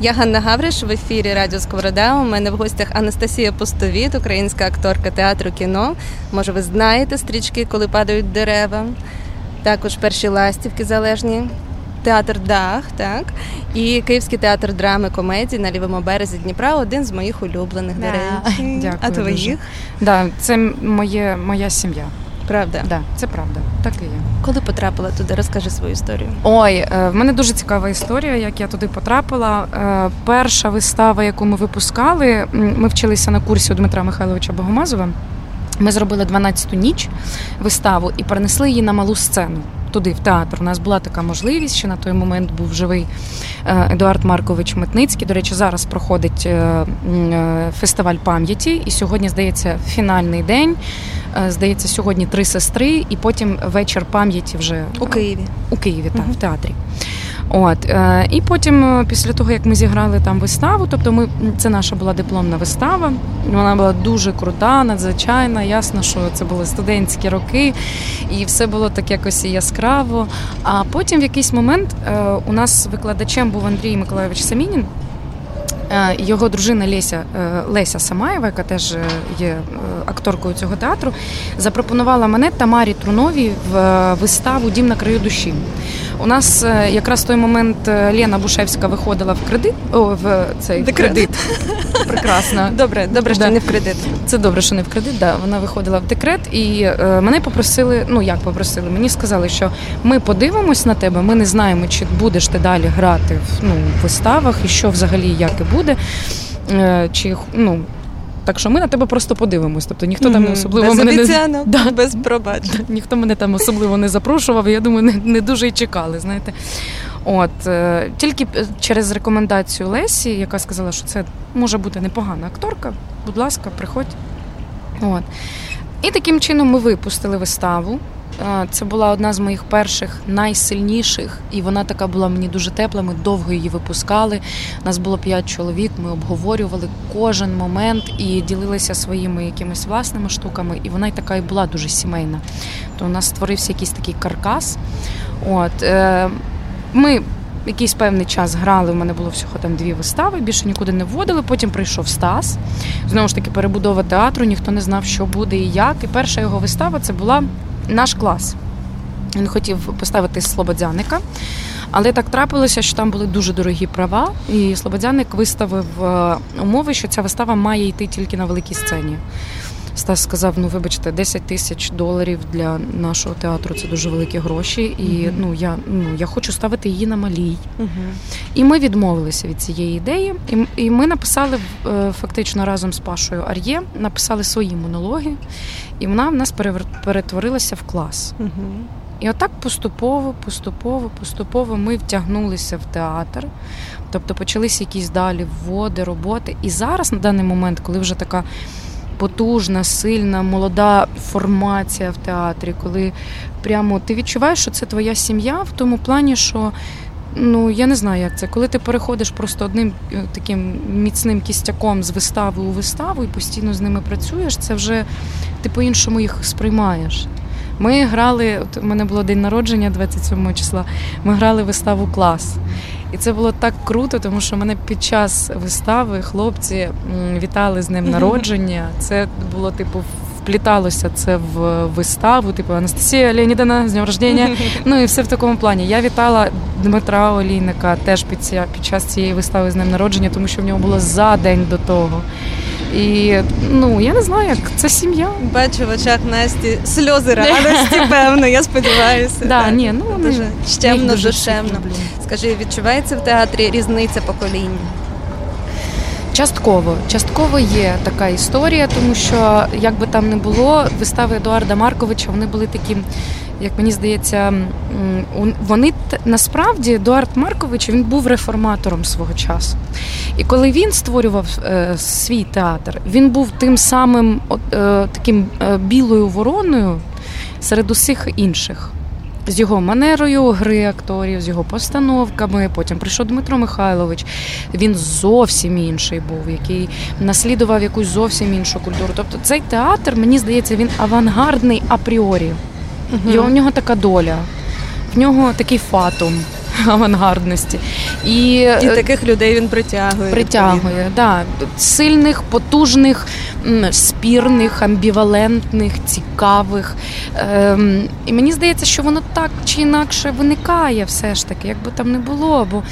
Я Ганна Гавриш в ефірі Радіо Сковорода. У мене в гостях Анастасія Пустовіт, українська акторка театру кіно. Може, ви знаєте стрічки, коли падають дерева. Також перші ластівки залежні. Театр Дах, так і Київський театр драми комедії на лівому березі Дніпра один з моїх улюблених Да. до речі. Дякую а твоїх? Да, це моє, моя сім'я. Правда. Да, це правда. Так і є. Коли потрапила туди, розкажи свою історію. Ой, е, в мене дуже цікава історія, як я туди потрапила. Е, Перша вистава, яку ми випускали, ми вчилися на курсі у Дмитра Михайловича Богомазова. Ми зробили 12-ту ніч виставу і перенесли її на малу сцену. Туди, в театр. У нас була така можливість, що на той момент був живий е, Едуард Маркович Митницький. До речі, зараз проходить е, е, фестиваль пам'яті, і сьогодні, здається, фінальний день. Здається, сьогодні три сестри, і потім вечір пам'яті вже У Києві. у Києві, так, угу. в театрі. От е, і потім, е, після того як ми зіграли там виставу, тобто ми це наша була дипломна вистава. Вона була дуже крута, надзвичайна. Ясно, що це були студентські роки, і все було так якось яскраво. А потім в якийсь момент е, у нас викладачем був Андрій Миколайович Самінін. Його дружина Леся Леся Самаєва, яка теж є акторкою цього театру, запропонувала мене Тамарі Труновій в виставу Дім на краю душі. У нас е, якраз в той момент е, Лена Бушевська виходила в кредит. О, в цей Декрет. кредит. Прекрасно. Добре, добре, що Да. не в кредит. Це добре, що не в кредит. Да, вона виходила в декрет, і е, мене попросили. Ну як попросили? Мені сказали, що ми подивимось на тебе. Ми не знаємо, чи будеш ти далі грати в ну, виставах, і що взагалі як і буде. Е, чи ну так що ми на тебе просто подивимось. Тобто ніхто там особливо без мене не Да. без пробачень. ніхто мене там особливо не запрошував. і Я думаю, не, не дуже й чекали. Знаєте, от е, тільки е, через рекомендацію Лесі, яка сказала, що це може бути непогана акторка. Будь ласка, приходь. От. І таким чином ми випустили виставу. Е, Це була одна з моїх перших найсильніших, і вона така була мені дуже тепла. Ми довго її випускали. Нас було п'ять чоловік. Ми обговорювали кожен момент і ділилися своїми якимись власними штуками. І вона й така і була дуже сімейна. То у нас створився якийсь такий каркас. От е, ми якийсь певний час грали. У мене було всього там дві вистави, більше нікуди не вводили. Потім прийшов Стас. Знову ж таки, перебудова театру, ніхто не знав, що буде і як. І перша його вистава це була наш клас. Він хотів поставити Слободзяника. Але так трапилося, що там були дуже дорогі права, і Слободзяник виставив е, умови, що ця вистава має йти тільки на великій сцені. Стас сказав: ну вибачте, 10 тисяч доларів для нашого театру це дуже великі гроші. І ну я ну я хочу ставити її на малій. І ми відмовилися від цієї ідеї. І, і ми написали е, фактично разом з Пашою Ар'є, написали свої монологи, і вона в нас перетворилася в клас. І отак поступово, поступово, поступово ми втягнулися в театр. Тобто почалися якісь далі вводи, роботи. І зараз, на даний момент, коли вже така потужна, сильна, молода формація в театрі, коли прямо ти відчуваєш, що це твоя сім'я в тому плані, що. Ну, я не знаю, як це. Коли ти переходиш просто одним е, таким міцним кістяком з вистави у виставу і постійно з ними працюєш, це вже ти по-іншому їх сприймаєш. Ми грали, от у мене було день народження 27 числа. Ми грали виставу клас. І це було так круто, тому що мене під час вистави хлопці вітали з ним народження. Це було типу. Впліталося це в виставу, типу Анастасія Леонідовна, з днем рождення. Ну і все в такому плані. Я вітала Дмитра Олійника теж під, ця, під час цієї вистави з ним народження, тому що в нього було за день до того. І ну я не знаю, як це сім'я. Бачу в очах Насті сльози радості, певно, я сподіваюся. Да, так. ні, ну вони Дуже щемно, дуже душевно. Скажи, відчувається в театрі різниця поколінь? Частково, частково є така історія, тому що як би там не було, вистави Едуарда Марковича вони були такі, як мені здається, вони насправді Едуард Маркович він був реформатором свого часу. І коли він створював е, свій театр, він був тим самим е, таким е, білою вороною серед усіх інших. З його манерою гри акторів, з його постановками. Потім прийшов Дмитро Михайлович. Він зовсім інший був, який наслідував якусь зовсім іншу культуру. Тобто цей театр, мені здається, він авангардний апріорі. Його, в нього така доля, в нього такий фатум. авангардності. І і таких людей він притягує. Притягує, да. сильних, потужних, спірних, амбівалентних, цікавих. Ем, І мені здається, що воно так чи інакше виникає все ж таки, як би там не було. Бо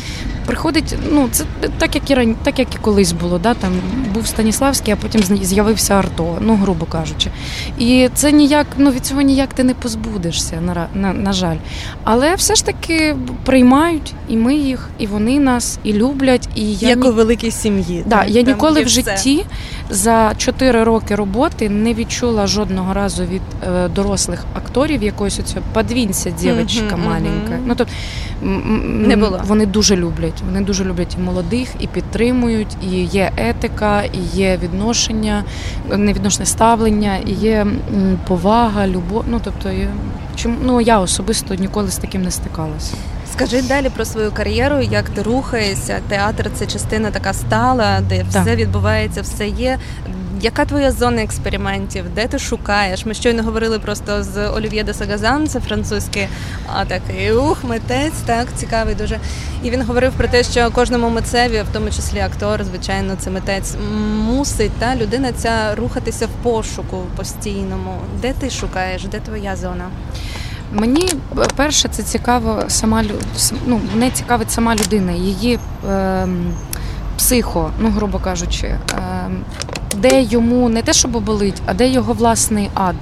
приходить, ну це так, як і ран... так, як і колись було. Да? Там був Станіславський, а потім з'явився Арто, ну грубо кажучи. І це ніяк, ну від цього ніяк ти не позбудешся, на, на, на жаль. Але все ж таки приймають і ми їх, і вони нас, і люблять. І я Як ні... у великій сім'ї. Да, так, Я ніколи в житті за 4 роки роботи не відчула жодного разу від е, дорослих акторів якоїсь оцього подвінься, дівчинка mm-hmm, маленька. Mm-hmm. Ну, тобто, не було. Вони дуже люблять. Вони дуже люблять і молодих, і підтримують, і є етика, і є відношення, не відношення ставлення, і є повага, любов. Ну тобто, чому ну я особисто ніколи з таким не стикалася. Скажи далі про свою кар'єру, як ти рухаєшся. Театр це частина така стала, де все відбувається, все є. Яка твоя зона експериментів? Де ти шукаєш? Ми щойно говорили просто з Олів'є де Сагазан, це французький, а такий ух, митець, так цікавий дуже. І він говорив про те, що кожному митцеві, в тому числі актор, звичайно, це митець мусить та людина ця рухатися в пошуку постійному. Де ти шукаєш? Де твоя зона? Мені перше це цікаво сама ну, мене цікавить сама людина, її е, психо, ну грубо кажучи, е, де йому не те, що болить, а де його власний ад.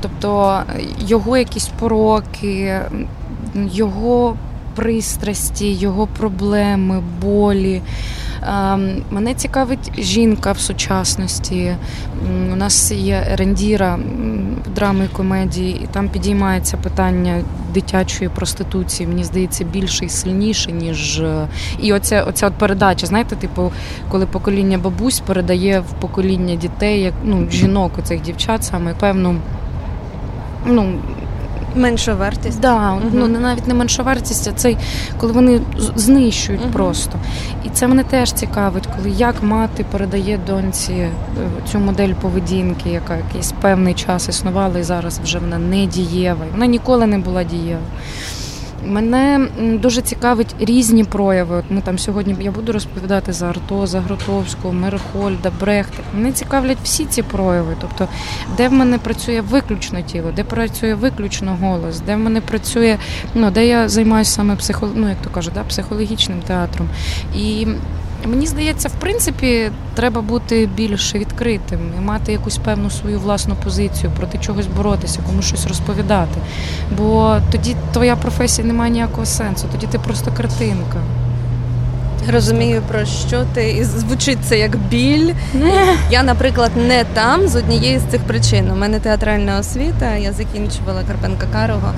Тобто його якісь пороки, його пристрасті, його проблеми, болі. Ем, мене цікавить жінка в сучасності. У нас є рендіра драми і комедії, і там підіймається питання дитячої проституції. Мені здається, більше і сильніше, ніж і оця оця от передача. Знаєте, типу, коли покоління бабусь передає в покоління дітей, як ну жінок, оцих дівчат, саме певну. Ну, Менша вартість. Да, угу. ну навіть не менша вартість, а цей, коли вони знищують угу. просто. І це мене теж цікавить, коли як мати передає доньці е, цю модель поведінки, яка якийсь певний час існувала, і зараз вже вона не дієва. Вона ніколи не була дієва. Мене дуже цікавить різні прояви. Ми там сьогодні я буду розповідати за Арто, за Гротовського, Мерхольда, Брехта. Мене цікавлять всі ці прояви. Тобто, де в мене працює виключно тіло, де працює виключно голос, де в мене працює, ну де я займаюся саме психо, ну, як то кажуть, да, психологічним театром. І Мені здається, в принципі, треба бути більш відкритим і мати якусь певну свою власну позицію, проти чогось боротися, комусь щось розповідати. Бо тоді твоя професія не має ніякого сенсу, тоді ти просто картинка. Розумію, про що ти і звучить це як біль. Я, наприклад, не там з однієї з цих причин. У мене театральна освіта. Я закінчувала Карпенка Карого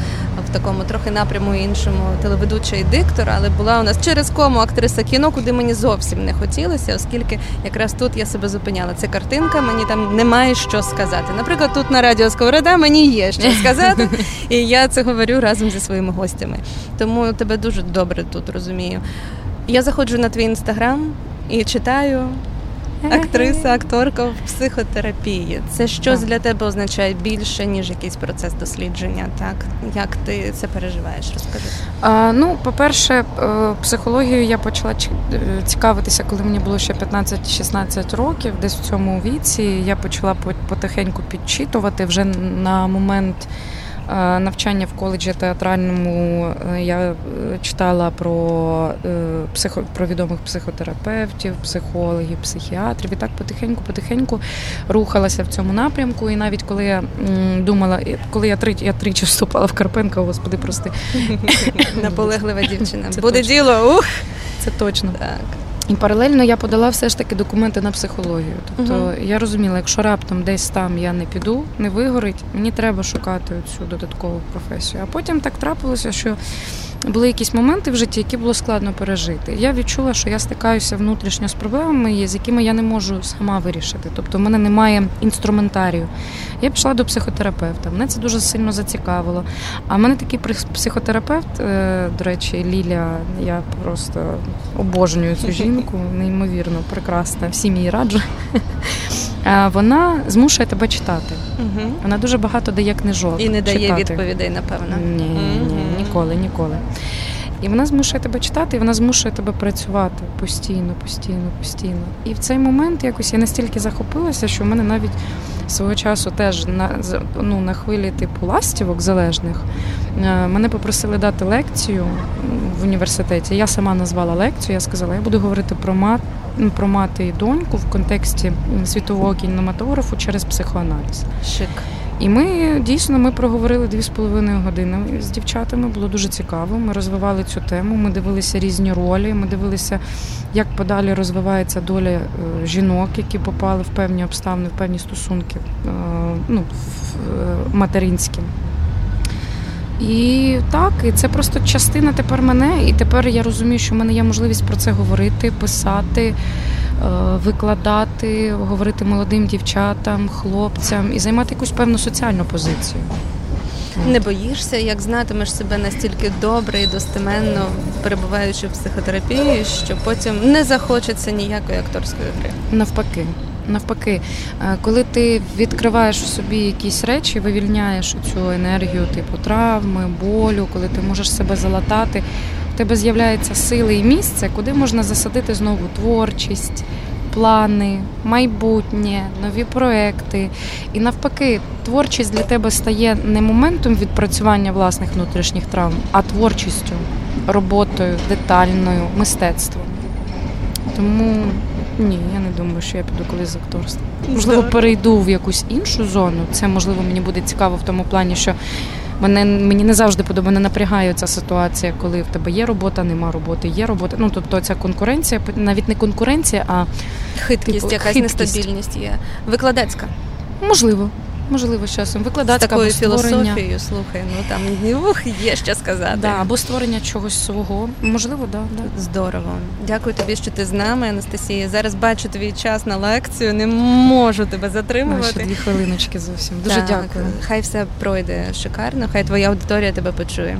такому трохи напряму іншому телеведуча і диктор, але була у нас через кому актриса кіно, куди мені зовсім не хотілося, оскільки якраз тут я себе зупиняла. Це картинка, мені там немає що сказати. Наприклад, тут на радіо Сковорода мені є що сказати, і я це говорю разом зі своїми гостями. Тому тебе дуже добре тут розумію. Я заходжу на твій інстаграм і читаю. Актриса, акторка в психотерапії. Це щось для тебе означає більше, ніж якийсь процес дослідження. Так як ти це переживаєш? Розкажи. А, Ну, по-перше, е, психологією я почала е, цікавитися, коли мені було ще 15-16 років. Десь в цьому віці я почала потихеньку підчитувати вже на момент. Е, навчання в коледжі театральному е, я е, читала про психо, про відомих психотерапевтів, психологів, психіатрів і так потихеньку-потихеньку рухалася в цьому напрямку. І навіть коли я думала, коли я тричі я тричі вступала в Карпенка, господи, прости. Наполеглива дівчина. Буде діло, ух! Це точно. Так. І паралельно я подала все ж таки документи на психологію. Тобто uh я розуміла, якщо раптом десь там я не піду, не вигорить, мені треба шукати цю додаткову професію. А потім так трапилося, що були якісь моменти в житті, які було складно пережити. Я відчула, що я стикаюся внутрішньо з проблемами, з якими я не можу сама вирішити. Тобто, в мене немає інструментарію. Я пішла до психотерапевта. Мене це дуже сильно зацікавило. А в мене такий психотерапевт, е, до речі, Ліля, я просто обожнюю цю жінку, неймовірно, прекрасна. Всім її раджу. Вона змушує тебе читати. Угу. Вона дуже багато дає книжок. І не дає читати. відповідей, напевно. Ні, ні, ні, ніколи, ніколи. І вона змушує тебе читати, і вона змушує тебе працювати постійно, постійно, постійно. І в цей момент якось я настільки захопилася, що в мене навіть свого часу теж на ну, на хвилі типу ластівок залежних е, мене попросили дати лекцію в університеті. Я сама назвала лекцію. Я сказала, я буду говорити про мат, про мати і доньку в контексті світового кінематографу через психоаналіз. Шик. І ми дійсно ми проговорили дві з половиною години з дівчатами. Було дуже цікаво. Ми розвивали цю тему. Ми дивилися різні ролі. Ми дивилися, як подалі розвивається доля е, жінок, які попали в певні обставини, в певні стосунки, е, ну е, материнські. І так, і це просто частина тепер мене. І тепер я розумію, що в мене є можливість про це говорити, писати. Е, викладати, говорити молодим дівчатам, хлопцям і займати якусь певну соціальну позицію. Не боїшся, як знатимеш себе настільки добре і достеменно, перебуваючи в психотерапії, що потім не захочеться ніякої акторської гри. Навпаки. Навпаки, е, коли ти відкриваєш в собі якісь речі, вивільняєш цю енергію, типу травми, болю, коли ти можеш себе залатати, тебе з'являється сили і місце, куди можна засадити знову творчість, плани, майбутнє, нові проекти. І навпаки, творчість для тебе стає не моментом відпрацювання власних внутрішніх травм, а творчістю, роботою, детальною, мистецтвом. Тому ні, я не думаю, що я піду колись з акторства. Можливо, перейду в якусь іншу зону. Це можливо мені буде цікаво в тому плані, що Мене мені не завжди подобає, мене напрягає ця ситуація, коли в тебе є робота, нема роботи, є робота. Ну тобто ця конкуренція, навіть не конкуренція, а хиткість, типу, якась хиткість. нестабільність є. Викладацька. Можливо. Можливо, з часом викладати такою створення... філософією, слухай, ну там ух, є що сказати. Да, Або створення чогось свого. Можливо, да, да. Здорово. Дякую тобі, що ти з нами, Анастасія. Зараз бачу твій час на лекцію, не можу тебе затримувати. Ще дві хвилиночки зовсім. Дуже так, дякую. Хай все пройде шикарно, хай твоя аудиторія тебе почує.